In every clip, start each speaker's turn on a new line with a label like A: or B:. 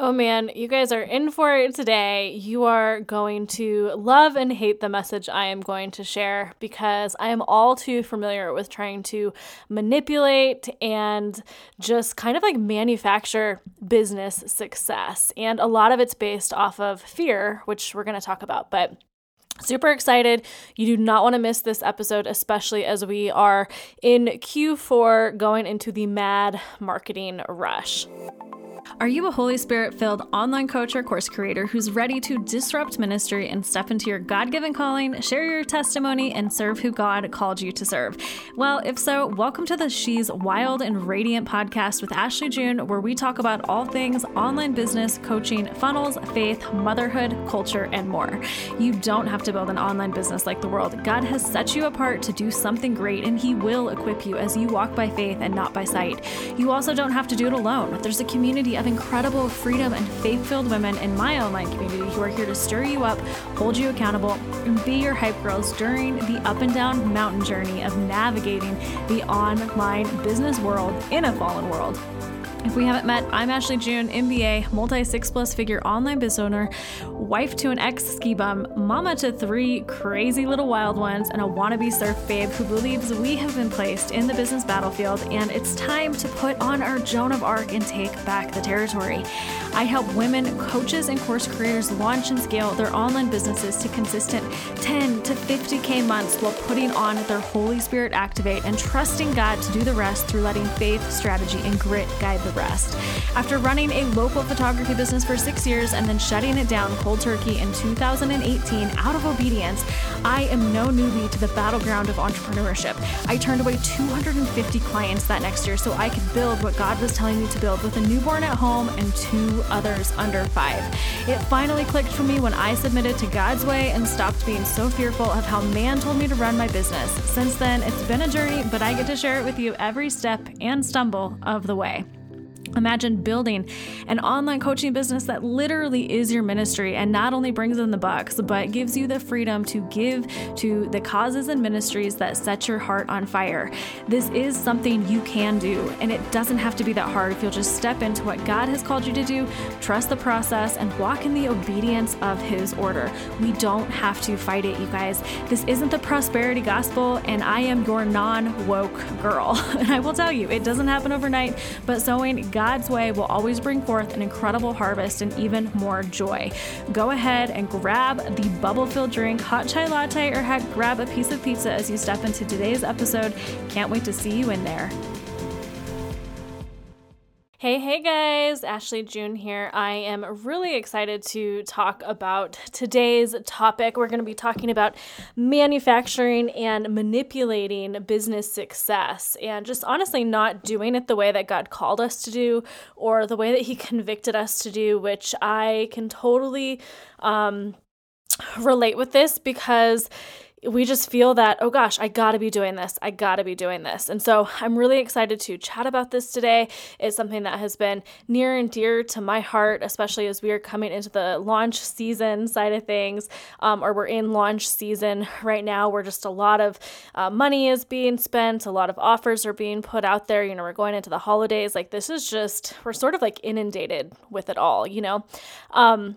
A: Oh man, you guys are in for it today. You are going to love and hate the message I am going to share because I am all too familiar with trying to manipulate and just kind of like manufacture business success. And a lot of it's based off of fear, which we're going to talk about. But Super excited. You do not want to miss this episode, especially as we are in Q4 going into the mad marketing rush.
B: Are you a Holy Spirit filled online coach or course creator who's ready to disrupt ministry and step into your God given calling, share your testimony, and serve who God called you to serve? Well, if so, welcome to the She's Wild and Radiant podcast with Ashley June, where we talk about all things online business, coaching, funnels, faith, motherhood, culture, and more. You don't have to build an online business like the world. God has set you apart to do something great, and He will equip you as you walk by faith and not by sight. You also don't have to do it alone. There's a community of incredible freedom and faith filled women in my online community who are here to stir you up, hold you accountable, and be your hype girls during the up and down mountain journey of navigating the online business world in a fallen world. If we haven't met, I'm Ashley June, MBA, multi six plus figure online business owner, wife to an ex ski bum, mama to three crazy little wild ones, and a wannabe surf babe who believes we have been placed in the business battlefield and it's time to put on our Joan of Arc and take back the territory. I help women, coaches, and course creators launch and scale their online businesses to consistent 10 to 50K months while putting on their Holy Spirit activate and trusting God to do the rest through letting faith, strategy, and grit guide the rest. After running a local photography business for six years and then shutting it down cold turkey in 2018 out of obedience, I am no newbie to the battleground of entrepreneurship. I turned away 250 clients that next year so I could build what God was telling me to build with a newborn at home and two others under five. It finally clicked for me when I submitted to God's way and stopped being so fearful of how man told me to run my business. Since then, it's been a journey, but I get to share it with you every step and stumble of the way. Imagine building an online coaching business that literally is your ministry and not only brings in the bucks, but gives you the freedom to give to the causes and ministries that set your heart on fire. This is something you can do, and it doesn't have to be that hard if you'll just step into what God has called you to do, trust the process, and walk in the obedience of His order. We don't have to fight it, you guys. This isn't the prosperity gospel, and I am your non woke girl. And I will tell you, it doesn't happen overnight, but sowing God's way will always bring forth an incredible harvest and even more joy. Go ahead and grab the bubble filled drink, hot chai latte, or heck, grab a piece of pizza as you step into today's episode. Can't wait to see you in there.
A: Hey, hey guys, Ashley June here. I am really excited to talk about today's topic. We're going to be talking about manufacturing and manipulating business success and just honestly not doing it the way that God called us to do or the way that He convicted us to do, which I can totally um, relate with this because we just feel that, oh gosh, I gotta be doing this. I gotta be doing this. And so I'm really excited to chat about this today. It's something that has been near and dear to my heart, especially as we are coming into the launch season side of things, um, or we're in launch season right now where just a lot of uh, money is being spent, a lot of offers are being put out there. You know, we're going into the holidays. Like, this is just, we're sort of like inundated with it all, you know? Um,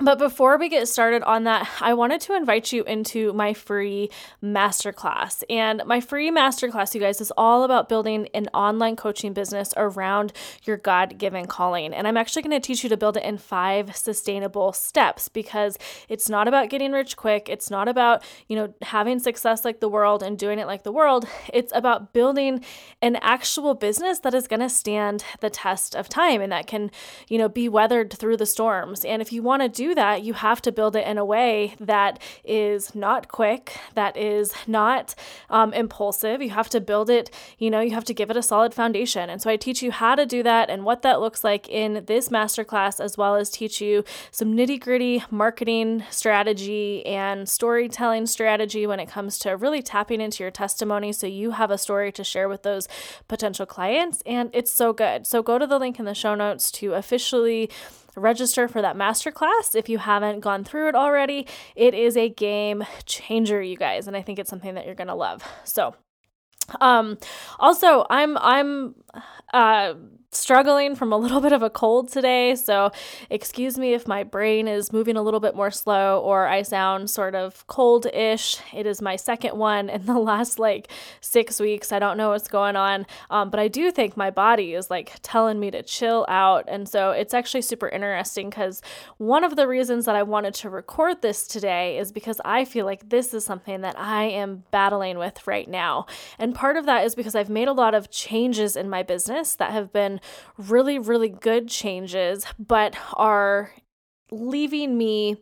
A: but before we get started on that, I wanted to invite you into my free masterclass. And my free masterclass, you guys, is all about building an online coaching business around your God given calling. And I'm actually going to teach you to build it in five sustainable steps because it's not about getting rich quick. It's not about, you know, having success like the world and doing it like the world. It's about building an actual business that is going to stand the test of time and that can, you know, be weathered through the storms. And if you want to do that, you have to build it in a way that is not quick, that is not um, impulsive. You have to build it, you know, you have to give it a solid foundation. And so I teach you how to do that and what that looks like in this masterclass, as well as teach you some nitty gritty marketing strategy and storytelling strategy when it comes to really tapping into your testimony so you have a story to share with those potential clients. And it's so good. So go to the link in the show notes to officially register for that masterclass if you haven't gone through it already. It is a game changer, you guys, and I think it's something that you're going to love. So, um also, I'm I'm uh struggling from a little bit of a cold today, so excuse me if my brain is moving a little bit more slow or I sound sort of cold ish. It is my second one in the last like six weeks. I don't know what's going on, um, but I do think my body is like telling me to chill out. And so it's actually super interesting because one of the reasons that I wanted to record this today is because I feel like this is something that I am battling with right now. And part of that is because I've made a lot of changes in my business that have been really, really good changes, but are leaving me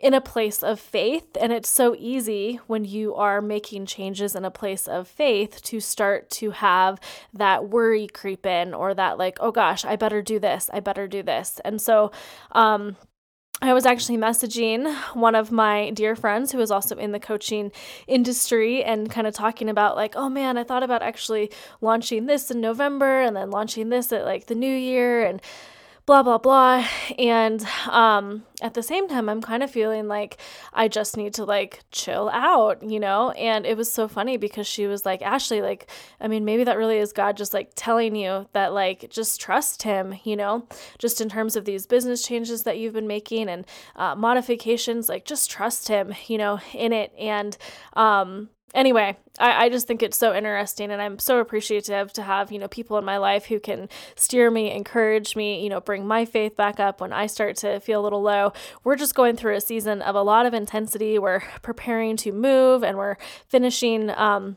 A: in a place of faith. And it's so easy when you are making changes in a place of faith to start to have that worry creep in or that, like, oh gosh, I better do this, I better do this. And so, um, I was actually messaging one of my dear friends who is also in the coaching industry and kind of talking about, like, oh man, I thought about actually launching this in November and then launching this at like the new year. And blah blah blah. And um at the same time i'm kind of feeling like i just need to like chill out you know? And it was so funny because she was like ashley like i mean maybe that really is god just like telling you that like just trust him you know? Just in terms of these business changes that you've been making and uh, modifications like just trust him you know in it. And um anyway, I, I just think it's so interesting and I'm so appreciative to have, you know, people in my life who can steer me, encourage me, you know, bring my faith back up when I start to feel a little low. We're just going through a season of a lot of intensity. We're preparing to move and we're finishing um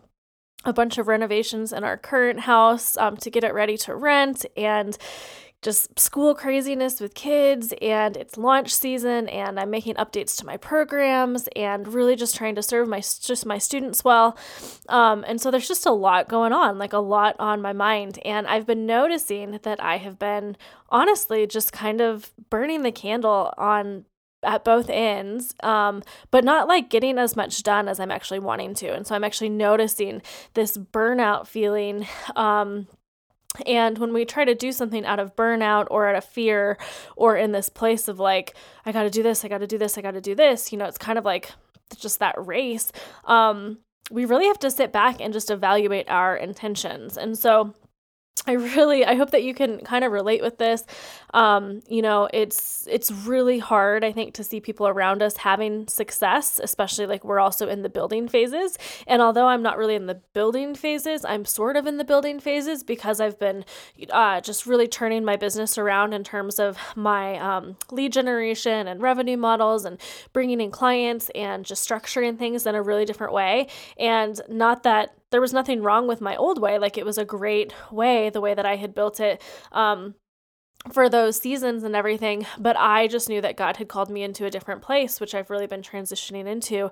A: a bunch of renovations in our current house um, to get it ready to rent and just school craziness with kids and it's launch season and I'm making updates to my programs and really just trying to serve my just my students well. Um, and so there's just a lot going on, like a lot on my mind. And I've been noticing that I have been honestly just kind of burning the candle on at both ends, um, but not like getting as much done as I'm actually wanting to. And so I'm actually noticing this burnout feeling um, and when we try to do something out of burnout or out of fear or in this place of like, I got to do this, I got to do this, I got to do this, you know, it's kind of like just that race. Um, we really have to sit back and just evaluate our intentions. And so I really I hope that you can kind of relate with this. Um, you know, it's it's really hard I think to see people around us having success, especially like we're also in the building phases. And although I'm not really in the building phases, I'm sort of in the building phases because I've been uh, just really turning my business around in terms of my um, lead generation and revenue models and bringing in clients and just structuring things in a really different way. And not that there was nothing wrong with my old way. Like it was a great way, the way that I had built it. Um, for those seasons and everything, but I just knew that God had called me into a different place, which I've really been transitioning into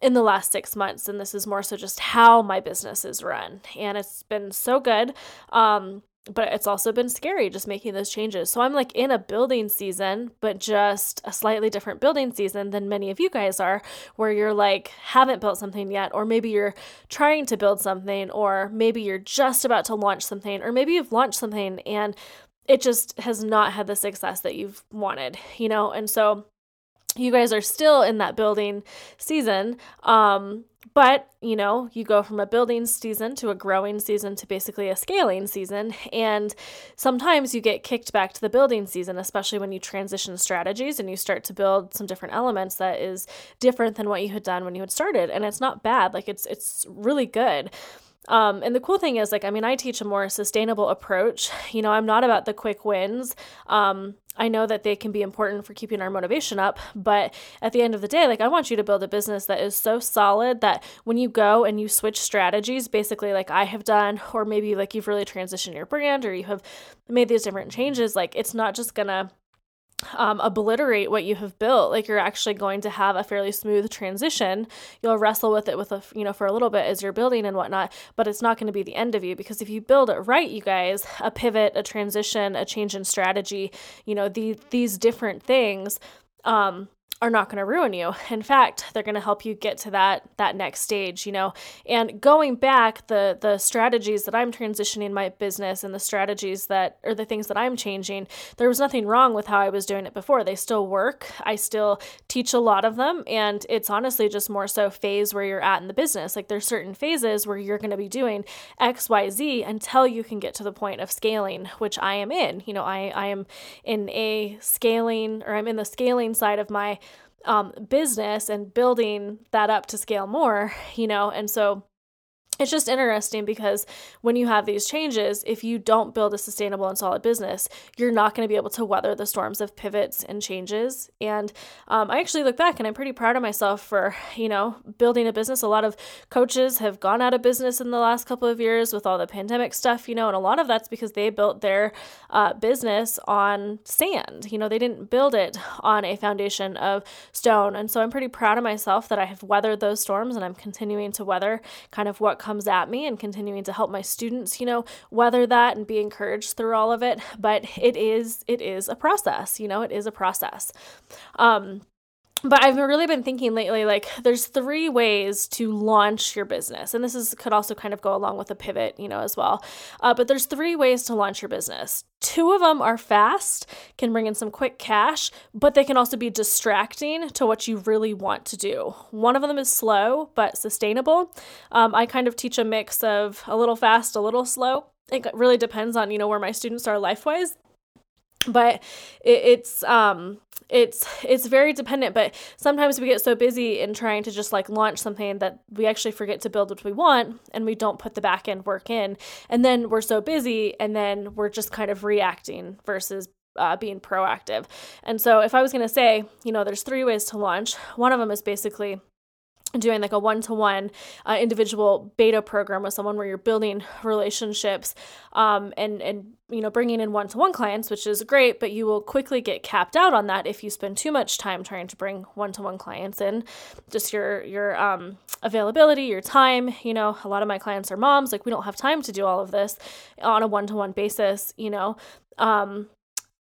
A: in the last six months. And this is more so just how my business is run. And it's been so good. Um, but it's also been scary just making those changes. So I'm like in a building season, but just a slightly different building season than many of you guys are, where you're like haven't built something yet, or maybe you're trying to build something, or maybe you're just about to launch something, or maybe you've launched something and it just has not had the success that you've wanted, you know? And so you guys are still in that building season. Um, but, you know, you go from a building season to a growing season to basically a scaling season. And sometimes you get kicked back to the building season, especially when you transition strategies and you start to build some different elements that is different than what you had done when you had started. And it's not bad. Like it's it's really good. Um, and the cool thing is, like, I mean, I teach a more sustainable approach. You know, I'm not about the quick wins. Um, I know that they can be important for keeping our motivation up, but at the end of the day, like, I want you to build a business that is so solid that when you go and you switch strategies, basically, like I have done, or maybe like you've really transitioned your brand or you have made these different changes, like, it's not just gonna um, obliterate what you have built. Like you're actually going to have a fairly smooth transition. You'll wrestle with it with a you know for a little bit as you're building and whatnot but it's not going to be the end of you because if you build it right you guys a pivot a transition a change in strategy you know these these different things um are not going to ruin you. In fact, they're going to help you get to that that next stage, you know. And going back, the the strategies that I'm transitioning my business and the strategies that or the things that I'm changing, there was nothing wrong with how I was doing it before. They still work. I still teach a lot of them and it's honestly just more so phase where you're at in the business. Like there's certain phases where you're going to be doing XYZ until you can get to the point of scaling, which I am in. You know, I I am in a scaling or I'm in the scaling side of my um, business and building that up to scale more, you know, and so it's just interesting because when you have these changes, if you don't build a sustainable and solid business, you're not going to be able to weather the storms of pivots and changes. And um, I actually look back and I'm pretty proud of myself for, you know, building a business. A lot of coaches have gone out of business in the last couple of years with all the pandemic stuff, you know, and a lot of that's because they built their uh, business on sand. You know, they didn't build it on a foundation of stone. And so I'm pretty proud of myself that I have weathered those storms and I'm continuing to weather kind of what comes at me and continuing to help my students, you know, weather that and be encouraged through all of it. But it is it is a process, you know, it is a process. Um but I've really been thinking lately like there's three ways to launch your business. And this is could also kind of go along with a pivot, you know, as well. Uh, but there's three ways to launch your business. Two of them are fast, can bring in some quick cash, but they can also be distracting to what you really want to do. One of them is slow but sustainable. Um, I kind of teach a mix of a little fast, a little slow. It really depends on you know where my students are life wise but it, it's um it's it's very dependent but sometimes we get so busy in trying to just like launch something that we actually forget to build what we want and we don't put the back end work in. And then we're so busy and then we're just kind of reacting versus uh, being proactive. And so if i was going to say you know there's three ways to launch. One of them is basically doing like a one-to-one uh, individual beta program with someone where you're building relationships um, and and you know bringing in one-to-one clients which is great but you will quickly get capped out on that if you spend too much time trying to bring one-to-one clients in. Just your your um, availability your time you know a lot of my clients are moms like we don't have time to do all of this on a one-to-one basis you know um,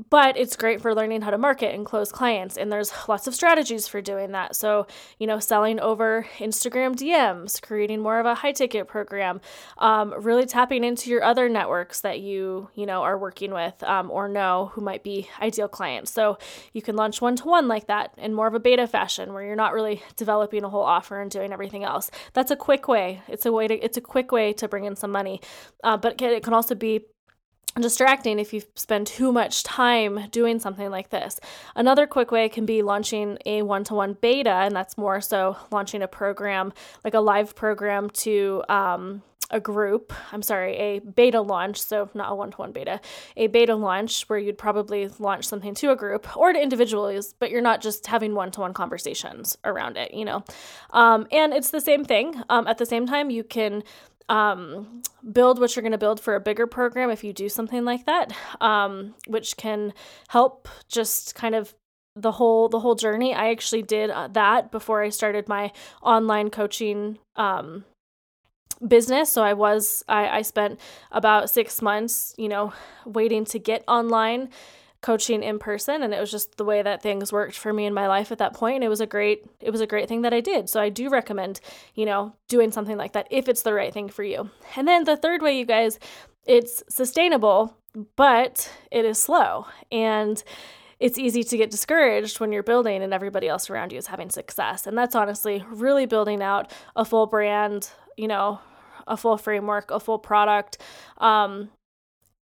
A: but it's great for learning how to market and close clients and there's lots of strategies for doing that. So you know selling over instagram dms creating more of a high ticket program um, really tapping into your other networks that you you know are working with um, or know who might be ideal clients. So you can launch one-to-one like that in more of a beta fashion where you're not really developing a whole offer and doing everything else. That's a quick way. It's a way to it's a quick way to bring in some money. Uh, but it can also be distracting if you spend too much time doing something like this. Another quick way can be launching a one to one beta, and that's more so launching a program, like a live program to um, a group. I'm sorry, a beta launch, so not a one to one beta, a beta launch where you'd probably launch something to a group or to individuals, but you're not just having one to one conversations around it, you know. Um, and it's the same thing. Um, at the same time, you can um, build what you're going to build for a bigger program if you do something like that, um, which can help just kind of the whole the whole journey. I actually did uh, that before I started my online coaching um, business. So I was I, I spent about six months, you know, waiting to get online coaching in person and it was just the way that things worked for me in my life at that point it was a great it was a great thing that I did. So I do recommend you know doing something like that if it's the right thing for you. And then the third way you guys it's sustainable but it is slow and it's easy to get discouraged when you're building and everybody else around you is having success. And that's honestly really building out a full brand you know a full framework a full product um,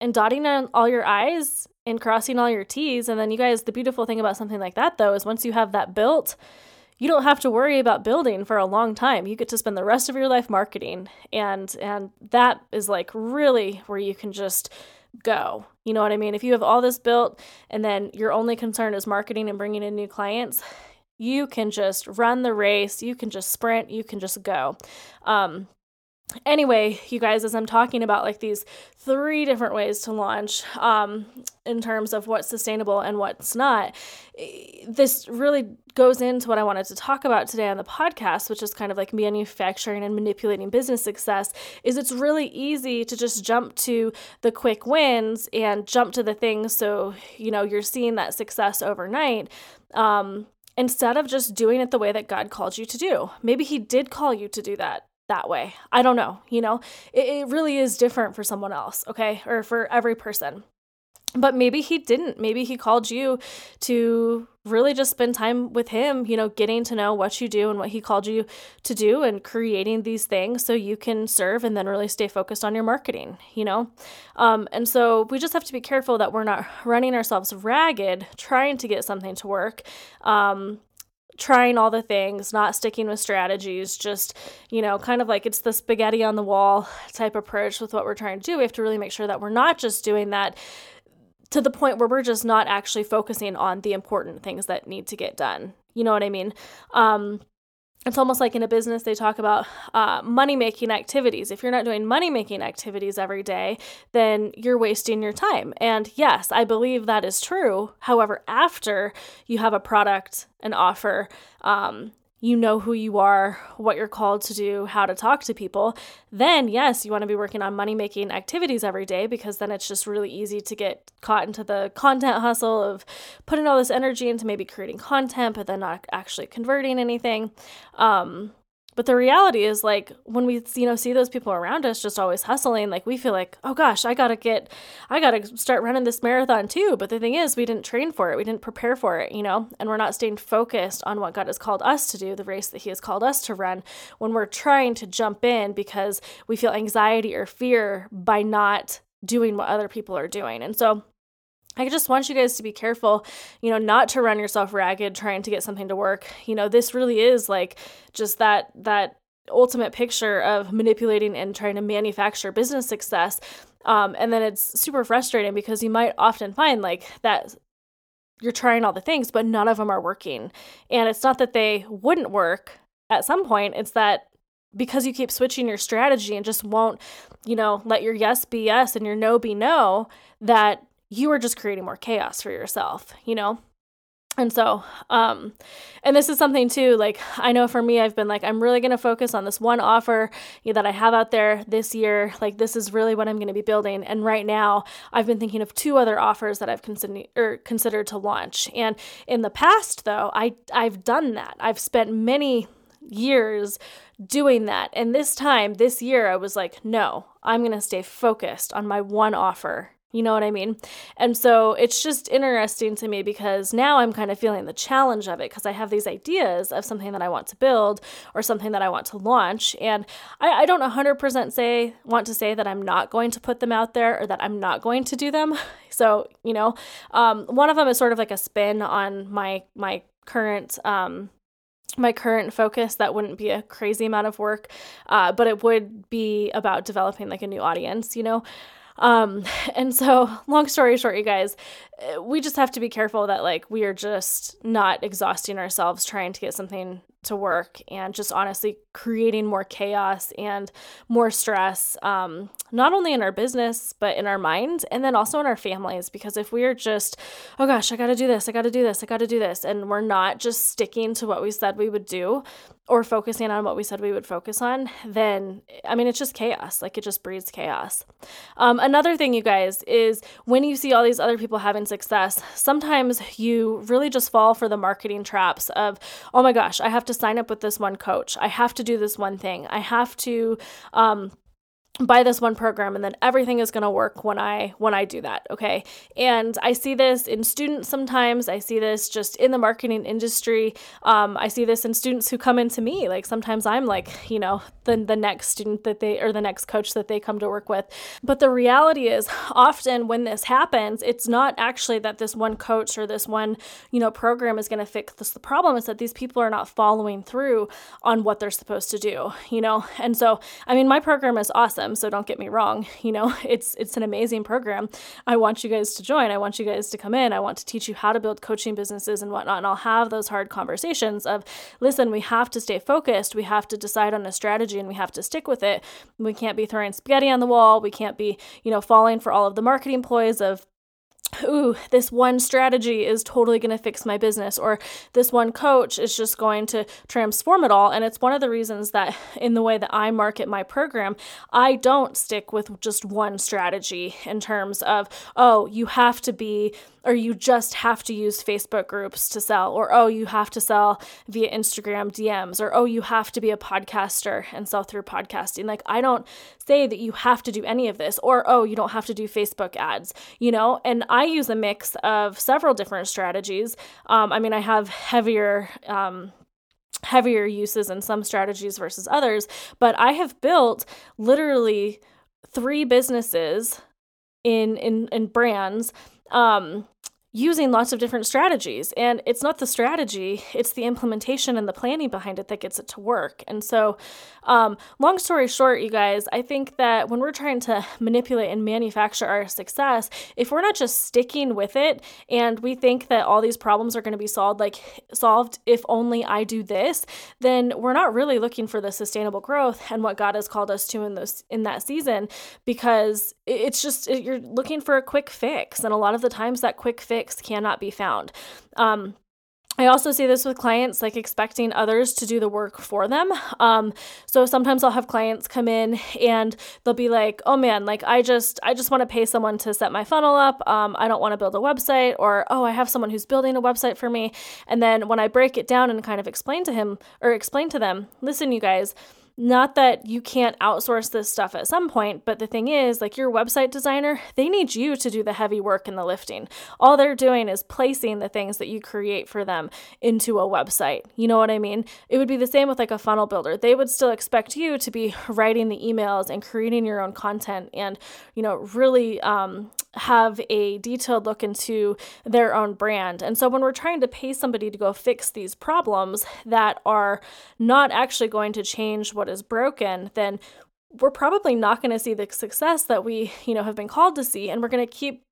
A: and dotting on all your I's and crossing all your T's. And then, you guys, the beautiful thing about something like that, though, is once you have that built, you don't have to worry about building for a long time. You get to spend the rest of your life marketing. And and that is like really where you can just go. You know what I mean? If you have all this built and then your only concern is marketing and bringing in new clients, you can just run the race, you can just sprint, you can just go. Um, anyway you guys as i'm talking about like these three different ways to launch um, in terms of what's sustainable and what's not this really goes into what i wanted to talk about today on the podcast which is kind of like manufacturing and manipulating business success is it's really easy to just jump to the quick wins and jump to the things so you know you're seeing that success overnight um, instead of just doing it the way that God called you to do. Maybe He did call you to do that that way. I don't know. You know, it, it really is different for someone else, okay, or for every person. But maybe he didn't. Maybe he called you to really just spend time with him you know getting to know what you do and what he called you to do and creating these things so you can serve and then really stay focused on your marketing you know? Um, and so we just have to be careful that we're not running ourselves ragged trying to get something to work. Um, trying all the things, not sticking with strategies, just, you know, kind of like it's the spaghetti on the wall type approach with what we're trying to do. We have to really make sure that we're not just doing that to the point where we're just not actually focusing on the important things that need to get done. You know what I mean? Um, it's almost like in a business they talk about uh, money making activities. If you're not doing money making activities every day then you're wasting your time. And yes i believe that is true. However after you have a product an offer um, you know who you are, what you're called to do, how to talk to people, then yes, you want to be working on money making activities every day because then it's just really easy to get caught into the content hustle of putting all this energy into maybe creating content, but then not actually converting anything. Um, but the reality is like when we you know see those people around us just always hustling, like we feel like, "Oh gosh, I got to get I got to start running this marathon too." But the thing is, we didn't train for it. We didn't prepare for it, you know? And we're not staying focused on what God has called us to do, the race that he has called us to run when we're trying to jump in because we feel anxiety or fear by not doing what other people are doing. And so I just want you guys to be careful, you know, not to run yourself ragged trying to get something to work. You know, this really is like just that that ultimate picture of manipulating and trying to manufacture business success. Um, and then it's super frustrating because you might often find like that you're trying all the things, but none of them are working. And it's not that they wouldn't work at some point, it's that because you keep switching your strategy and just won't, you know, let your yes be yes and your no be no, that you are just creating more chaos for yourself, you know? And so, um, and this is something too, like, I know for me, I've been like, I'm really going to focus on this one offer that I have out there this year. Like, this is really what I'm going to be building. And right now, I've been thinking of two other offers that I've considered or considered to launch. And in the past, though, I, I've done that. I've spent many years doing that. And this time, this year, I was like, no, I'm going to stay focused on my one offer you know what I mean? And so it's just interesting to me because now I'm kind of feeling the challenge of it because I have these ideas of something that I want to build or something that I want to launch. And I, I don't 100% say, want to say that I'm not going to put them out there or that I'm not going to do them. So, you know, um, one of them is sort of like a spin on my, my current, um, my current focus that wouldn't be a crazy amount of work uh, but it would be about developing like a new audience you know um, and so, long story short, you guys, we just have to be careful that like we are just not exhausting ourselves trying to get something to work and just honestly creating more chaos and more stress, um, not only in our business, but in our minds and then also in our families. Because if we are just, oh gosh, I got to do this, I got to do this, I got to do this, and we're not just sticking to what we said we would do or focusing on what we said we would focus on, then I mean, it's just chaos. Like it just breeds chaos. Um, another thing, you guys, is when you see all these other people having success, sometimes you really just fall for the marketing traps of, oh my gosh, I have to sign up with this one coach. I have to do this one thing. I have to, um, buy this one program and then everything is going to work when i when i do that okay? And i see this in students sometimes. I see this just in the marketing industry. Um, i see this in students who come into me. Like sometimes i'm like you know the, the next student that they or the next coach that they come to work with. But the reality is often when this happens it's not actually that this one coach or this one you know program is going to fix this. The problem is that these people are not following through on what they're supposed to do you know? And so i mean my program is awesome them so don't get me wrong you know it's it's an amazing program. I want you guys to join. I want you guys to come in. I want to teach you how to build coaching businesses and whatnot and i'll have those hard conversations of listen we have to stay focused. We have to decide on a strategy and we have to stick with it. We can't be throwing spaghetti on the wall. We can't be you know falling for all of the marketing ploys of ooh, this one strategy is totally going to fix my business, or this one coach is just going to transform it all. And it's one of the reasons that in the way that I market my program, I don't stick with just one strategy in terms of, oh, you have to be or you just have to use Facebook groups to sell, or oh, you have to sell via Instagram DMs, or oh, you have to be a podcaster and sell through podcasting. Like, I don't say that you have to do any of this, or oh, you don't have to do Facebook ads, you know? And I use a mix of several different strategies. Um, I mean, I have heavier, um, heavier uses in some strategies versus others, but I have built literally three businesses in in in brands um using lots of different strategies. And it's not the strategy, it's the implementation and the planning behind it that gets it to work. And so, um, long story short, you guys, I think that when we're trying to manipulate and manufacture our success, if we're not just sticking with it and we think that all these problems are going to be solved, like solved if only I do this, then we're not really looking for the sustainable growth and what God has called us to in those in that season because it's just you're looking for a quick fix. And a lot of the times that quick fix cannot be found. Um, I also see this with clients, like expecting others to do the work for them. Um, so sometimes I'll have clients come in and they'll be like, "Oh man, like I just I just want to pay someone to set my funnel up. Um, I don't want to build a website, or oh, I have someone who's building a website for me." And then when I break it down and kind of explain to him or explain to them, "Listen, you guys." Not that you can't outsource this stuff at some point, but the thing is, like your website designer, they need you to do the heavy work and the lifting. All they're doing is placing the things that you create for them into a website. You know what I mean? It would be the same with like a funnel builder. They would still expect you to be writing the emails and creating your own content and, you know, really um, have a detailed look into their own brand. And so when we're trying to pay somebody to go fix these problems that are not actually going to change what is broken, then we're probably not going to see the success that we, you know, have been called to see and we're going to keep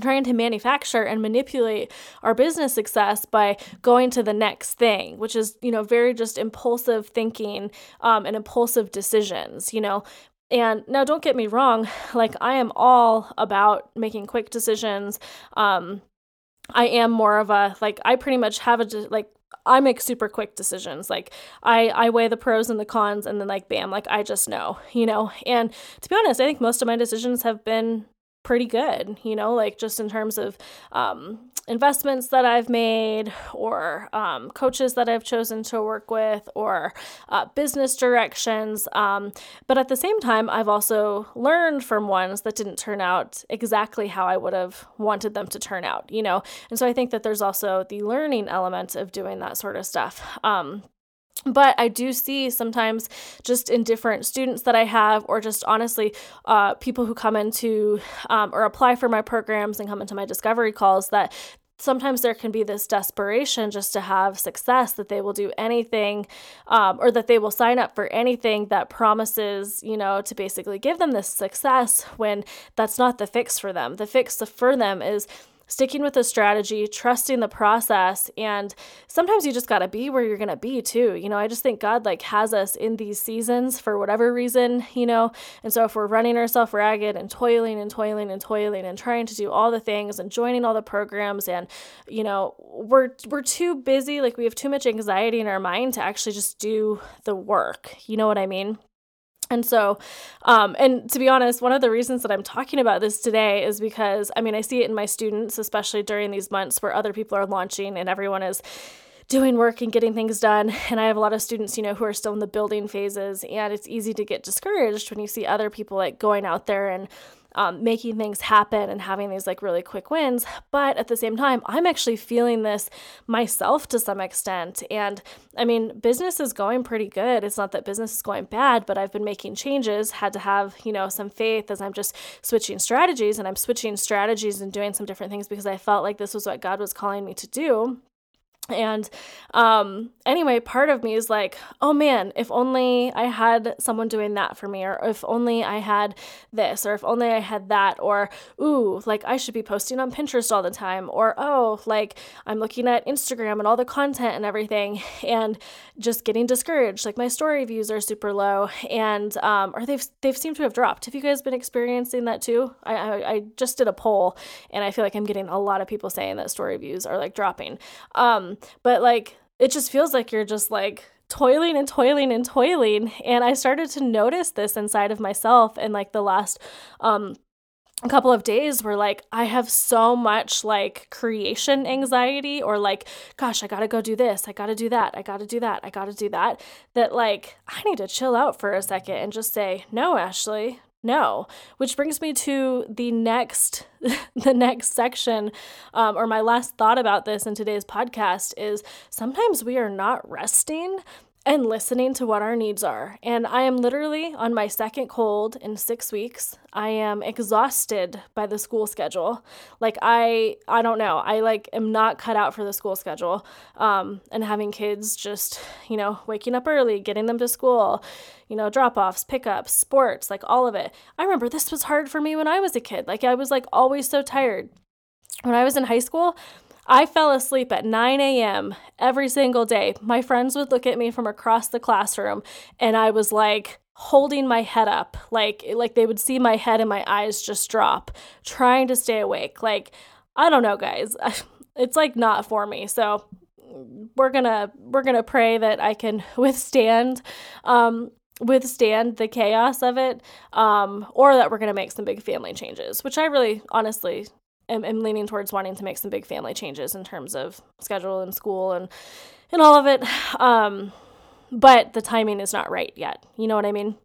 A: trying to manufacture and manipulate our business success by going to the next thing which is you know very just impulsive thinking um, and impulsive decisions you know and now, don't get me wrong, like, I am all about making quick decisions. Um, I am more of a, like, I pretty much have a, like, I make super quick decisions. Like I I weigh the pros and the cons and then like bam, like I just know, you know. And to be honest, I think most of my decisions have been pretty good, you know, like just in terms of um, investments that I've made or um, coaches that I've chosen to work with or uh, business directions. Um, but at the same time, I've also learned from ones that didn't turn out exactly how I would have wanted them to turn out, you know. And so I think that there's also the learning element of doing that sort of stuff. Um, but I do see sometimes just in different students that I have, or just honestly, uh, people who come into um, or apply for my programs and come into my discovery calls that sometimes there can be this desperation just to have success that they will do anything um, or that they will sign up for anything that promises you know to basically give them this success when that's not the fix for them. The fix for them is sticking with the strategy, trusting the process, and sometimes you just got to be where you're going to be too. You know, I just think God like has us in these seasons for whatever reason, you know. And so if we're running ourselves ragged and toiling and toiling and toiling and trying to do all the things and joining all the programs and you know, we're we're too busy, like we have too much anxiety in our mind to actually just do the work. You know what I mean? And so, um, and to be honest, one of the reasons that I'm talking about this today is because I mean, I see it in my students, especially during these months where other people are launching and everyone is doing work and getting things done. And I have a lot of students, you know, who are still in the building phases, and it's easy to get discouraged when you see other people like going out there and um, making things happen and having these like really quick wins. But at the same time, I'm actually feeling this myself to some extent. And I mean, business is going pretty good. It's not that business is going bad, but I've been making changes, had to have, you know, some faith as I'm just switching strategies and I'm switching strategies and doing some different things because I felt like this was what God was calling me to do. And um, anyway, part of me is like, oh man, if only I had someone doing that for me, or if only I had this, or if only I had that, or ooh, like I should be posting on Pinterest all the time, or oh, like I'm looking at Instagram and all the content and everything, and just getting discouraged. Like my story views are super low, and um, or they've they've seemed to have dropped. Have you guys been experiencing that too? I, I, I just did a poll, and I feel like I'm getting a lot of people saying that story views are like dropping. Um, but like it just feels like you're just like toiling and toiling and toiling. And i started to notice this inside of myself in like the last um a couple of days where like I have so much like creation anxiety or like gosh I got to go do this I got to do that I got to do that I got to do that that like I need to chill out for a second and just say no Ashley no which brings me to the next the next section um, or my last thought about this in today's podcast is sometimes we are not resting and listening to what our needs are. And I am literally on my second cold in 6 weeks. I am exhausted by the school schedule. Like I I don't know. I like am not cut out for the school schedule. Um and having kids just, you know, waking up early, getting them to school, you know, drop-offs, pickups, sports, like all of it. I remember this was hard for me when I was a kid. Like I was like always so tired. When I was in high school, I fell asleep at 9 a.m. every single day. My friends would look at me from across the classroom, and I was like holding my head up, like like they would see my head and my eyes just drop, trying to stay awake. Like I don't know, guys. It's like not for me. So we're gonna we're gonna pray that I can withstand um, withstand the chaos of it um, or that we're to make some big family changes which i really honestly am, am leaning towards wanting to make some big family changes in terms of schedule and school and and all of it. Um, but the timing is not right yet. You know what I mean?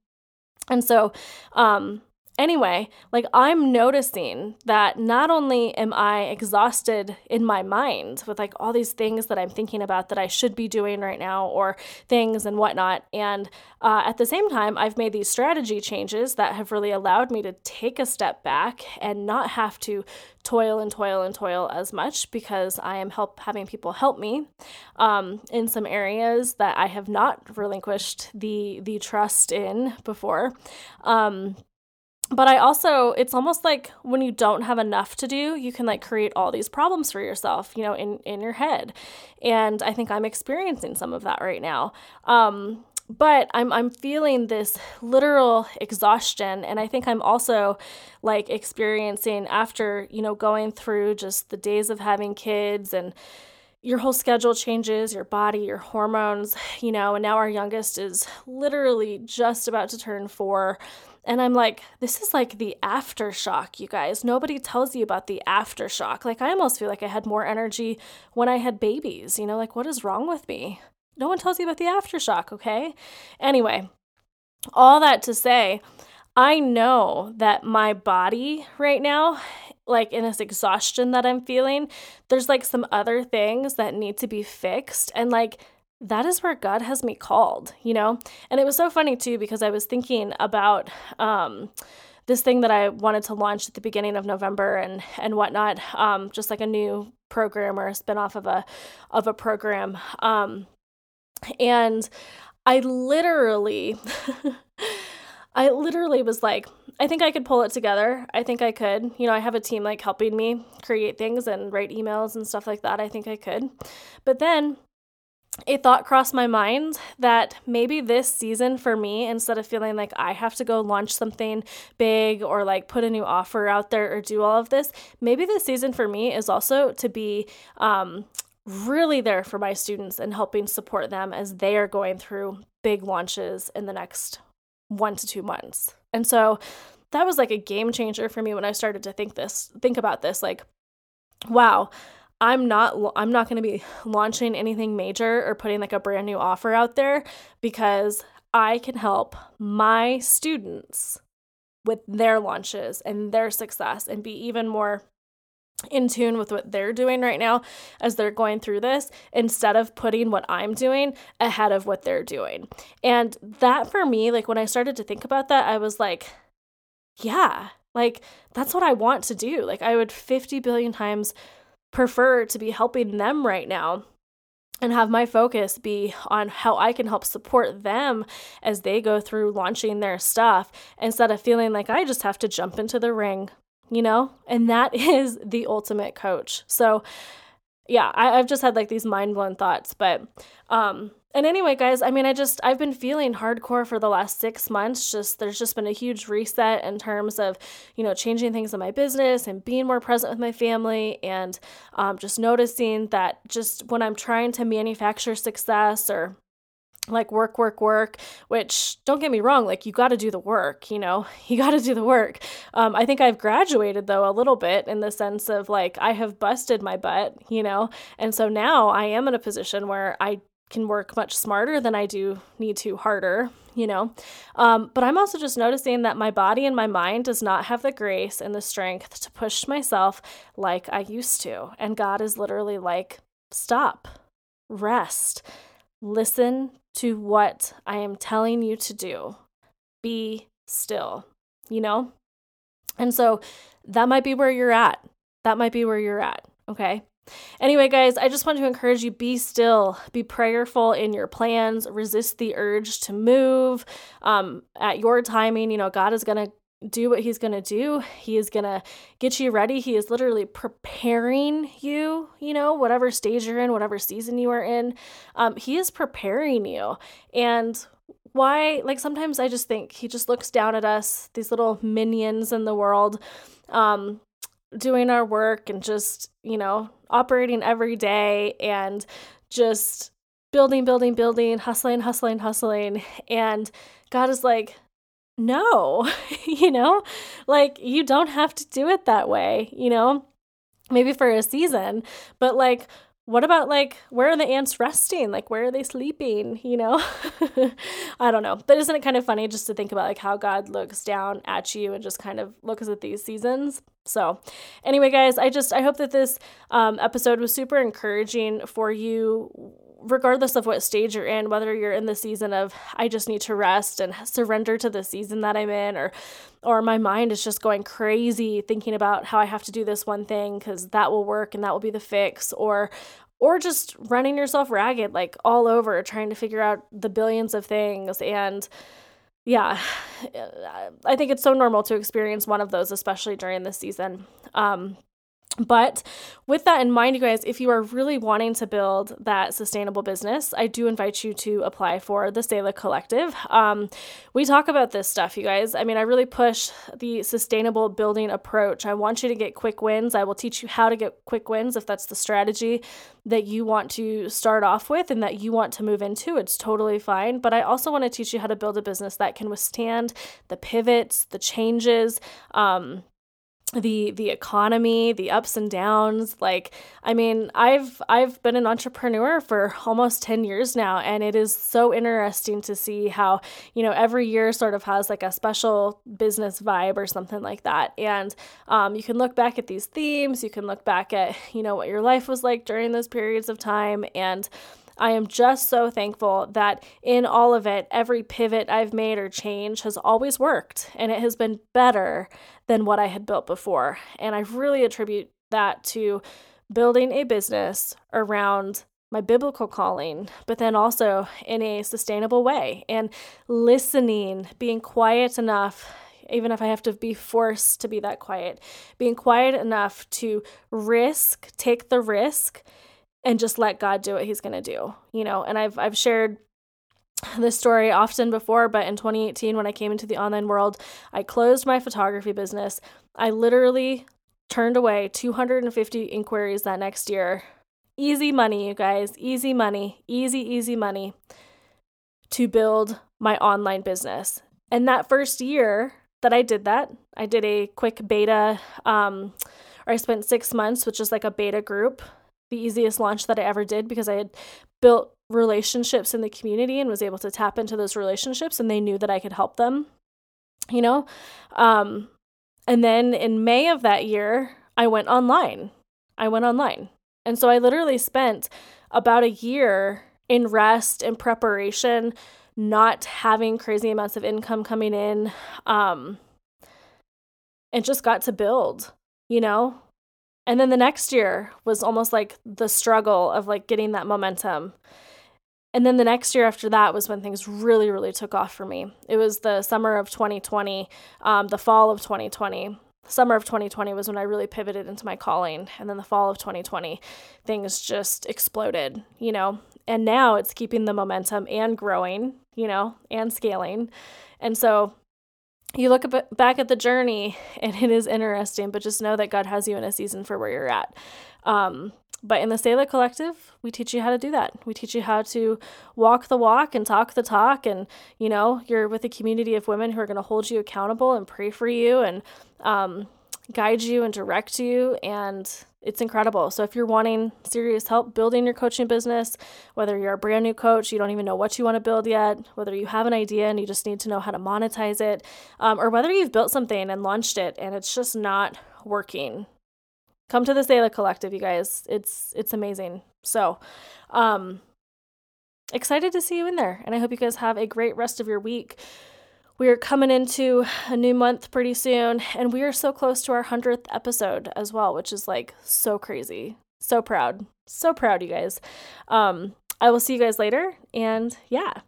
A: And so, um, anyway, like I'm noticing that not only am I exhausted in my mind with like all these things that I'm thinking about that I should be doing right now or things and whatnot, and uh, at the same time, I've made these strategy changes that have really allowed me to take a step back and not have to toil and toil and toil as much because I am help having people help me um, in some areas that I have not relinquished the the trust in before. Um, but I also it's almost like when you don't have enough to do, you can like create all these problems for yourself, you know, in in your head. And I think I'm experiencing some of that right now. Um but I'm I'm feeling this literal exhaustion and I think I'm also like experiencing after, you know, going through just the days of having kids and your whole schedule changes, your body, your hormones, you know, and now our youngest is literally just about to turn 4 and I'm like, this is like the aftershock, you guys. Nobody tells you about the aftershock. Like, I almost feel like I had more energy when I had babies. You know, like, what is wrong with me? No one tells you about the aftershock, okay? Anyway, all that to say, I know that my body right now, like in this exhaustion that I'm feeling, there's like some other things that need to be fixed. And like, that is where God has me called, you know? And it was so funny too because I was thinking about um, this thing that I wanted to launch at the beginning of November and and whatnot, um, just like a new program or a spinoff of a of a program. Um, and I literally I literally was like, I think I could pull it together. I think I could. You know, I have a team like helping me create things and write emails and stuff like that. I think I could. But then a thought crossed my mind that maybe this season for me, instead of feeling like I have to go launch something big or like put a new offer out there or do all of this, maybe this season for me is also to be um, really there for my students and helping support them as they are going through big launches in the next one to two months. And so that was like a game changer for me when I started to think this, think about this like, wow I'm not I'm not going to be launching anything major or putting like a brand new offer out there because I can help my students with their launches and their success and be even more in tune with what they're doing right now as they're going through this instead of putting what I'm doing ahead of what they're doing. And that for me, like when I started to think about that, I was like, yeah, like that's what I want to do. Like I would 50 billion times prefer to be helping them right now and have my focus be on how I can help support them as they go through launching their stuff instead of feeling like I just have to jump into the ring, you know? And that is the ultimate coach. So, yeah, I, have just had like these mind blown thoughts, but um, and anyway, guys, I mean, I just, I've been feeling hardcore for the last six months. Just, there's just been a huge reset in terms of, you know, changing things in my business and being more present with my family and um, just noticing that just when I'm trying to manufacture success or like work work work which don't get me wrong like you got to do the work you know? You got to do the work. Um, i think i've graduated though a little bit in the sense of like i have busted my butt you know? And so now i am in a position where i can work much smarter than I do need to harder, you know. Um, but I'm also just noticing that my body and my mind does not have the grace and the strength to push myself like I used to. And God is literally like, stop, rest, listen to what I am telling you to do, be still, you know. And so that might be where you're at. That might be where you're at. Okay. Anyway, guys, I just want to encourage you be still, be prayerful in your plans, resist the urge to move um, at your timing. You know, God is going to do what he's going to do. He is going to get you ready. He is literally preparing you, you know, whatever stage you're in, whatever season you are in. Um, he is preparing you. And why, like, sometimes I just think he just looks down at us, these little minions in the world, um, doing our work and just, you know, operating every day and just building, building, building, hustling, hustling, hustling. And God is like, no, you know, like you don't have to do it that way, you know, maybe for a season, but like, what about like where are the ants resting? Like where are they sleeping? You know? I don't know but isn't it kind of funny just to think about like how god looks down at you and just kind of looks at these seasons? So, anyway, guys, I just I hope that this um, episode was super encouraging for you, regardless of what stage you're in. Whether you're in the season of I just need to rest and surrender to the season that I'm in, or or my mind is just going crazy thinking about how I have to do this one thing because that will work and that will be the fix, or or just running yourself ragged like all over trying to figure out the billions of things and yeah, I think it's so normal to experience one of those, especially during this season. Um, but with that in mind, you guys, if you are really wanting to build that sustainable business, I do invite you to apply for the Selah Collective. Um, we talk about this stuff, you guys. I mean, I really push the sustainable building approach. I want you to get quick wins. I will teach you how to get quick wins if that's the strategy that you want to start off with and that you want to move into. It's totally fine. But I also want to teach you how to build a business that can withstand the pivots, the changes. Um, the the economy the ups and downs like i mean i've i've been an entrepreneur for almost 10 years now and it is so interesting to see how you know every year sort of has like a special business vibe or something like that. And um, you can look back at these themes you can look back at you know what your life was like during those periods of time and I am just so thankful that in all of it, every pivot I've made or change has always worked and it has been better than what I had built before. And I really attribute that to building a business around my biblical calling, but then also in a sustainable way and listening, being quiet enough even if I have to be forced to be that quiet, being quiet enough to risk, take the risk and just let God do what he's going to do, you know. And I've I've shared this story often before, but in 2018 when I came into the online world, I closed my photography business. I literally turned away 250 inquiries that next year. Easy money, you guys, easy money, easy easy money to build my online business. And that first year that I did that, I did a quick beta um or I spent 6 months which just like a beta group the easiest launch that I ever did because I had built relationships in the community and was able to tap into those relationships and they knew that I could help them, you know? Um, and then in May of that year, I went online. I went online. And so I literally spent about a year in rest and preparation, not having crazy amounts of income coming in, um, and just got to build, you know? And then the next year was almost like the struggle of like getting that momentum. And then the next year after that was when things really, really took off for me. It was the summer of 2020, um, the fall of 2020. Summer of 2020 was when I really pivoted into my calling. And then the fall of 2020, things just exploded, you know. And now it's keeping the momentum and growing, you know, and scaling. And so you look back at the journey and it is interesting, but just know that God has you in a season for where you're at. Um, but in the Selah Collective, we teach you how to do that. We teach you how to walk the walk and talk the talk. And, you know, you're with a community of women who are going to hold you accountable and pray for you and um, guide you and direct you. And it's incredible. So if you're wanting serious help building your coaching business, whether you're a brand new coach, you don't even know what you want to build yet, whether you have an idea and you just need to know how to monetize it, um, or whether you've built something and launched it and it's just not working come to the Selah Collective, you guys. It's it's amazing. So, um, excited to see you in there, and I hope you guys have a great rest of your week. We are coming into a new month pretty soon, and we are so close to our hundredth episode as well, which is like so crazy. So proud, so proud, you guys. Um, I will see you guys later, and yeah.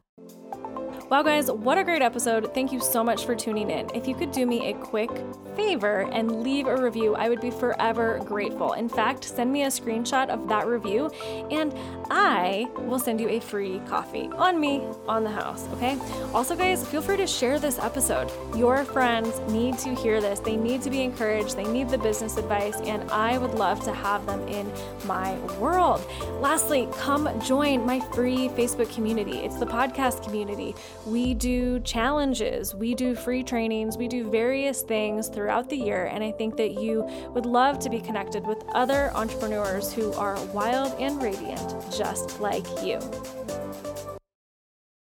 A: Wow, guys, what a great episode. Thank you so much for tuning in. If you could do me a quick favor and leave a review, I would be forever grateful. In fact, send me a screenshot of that review and I will send you a free coffee on me, on the house, okay? Also, guys, feel free to share this episode. Your friends need to hear this. They need to be encouraged, they need the business advice, and I would love to have them in my world. Lastly, come join my free Facebook community. It's the podcast community. We do challenges, we do free trainings, we do various things throughout the year. And I think that you would love to be connected with other entrepreneurs who are wild and radiant, just like you.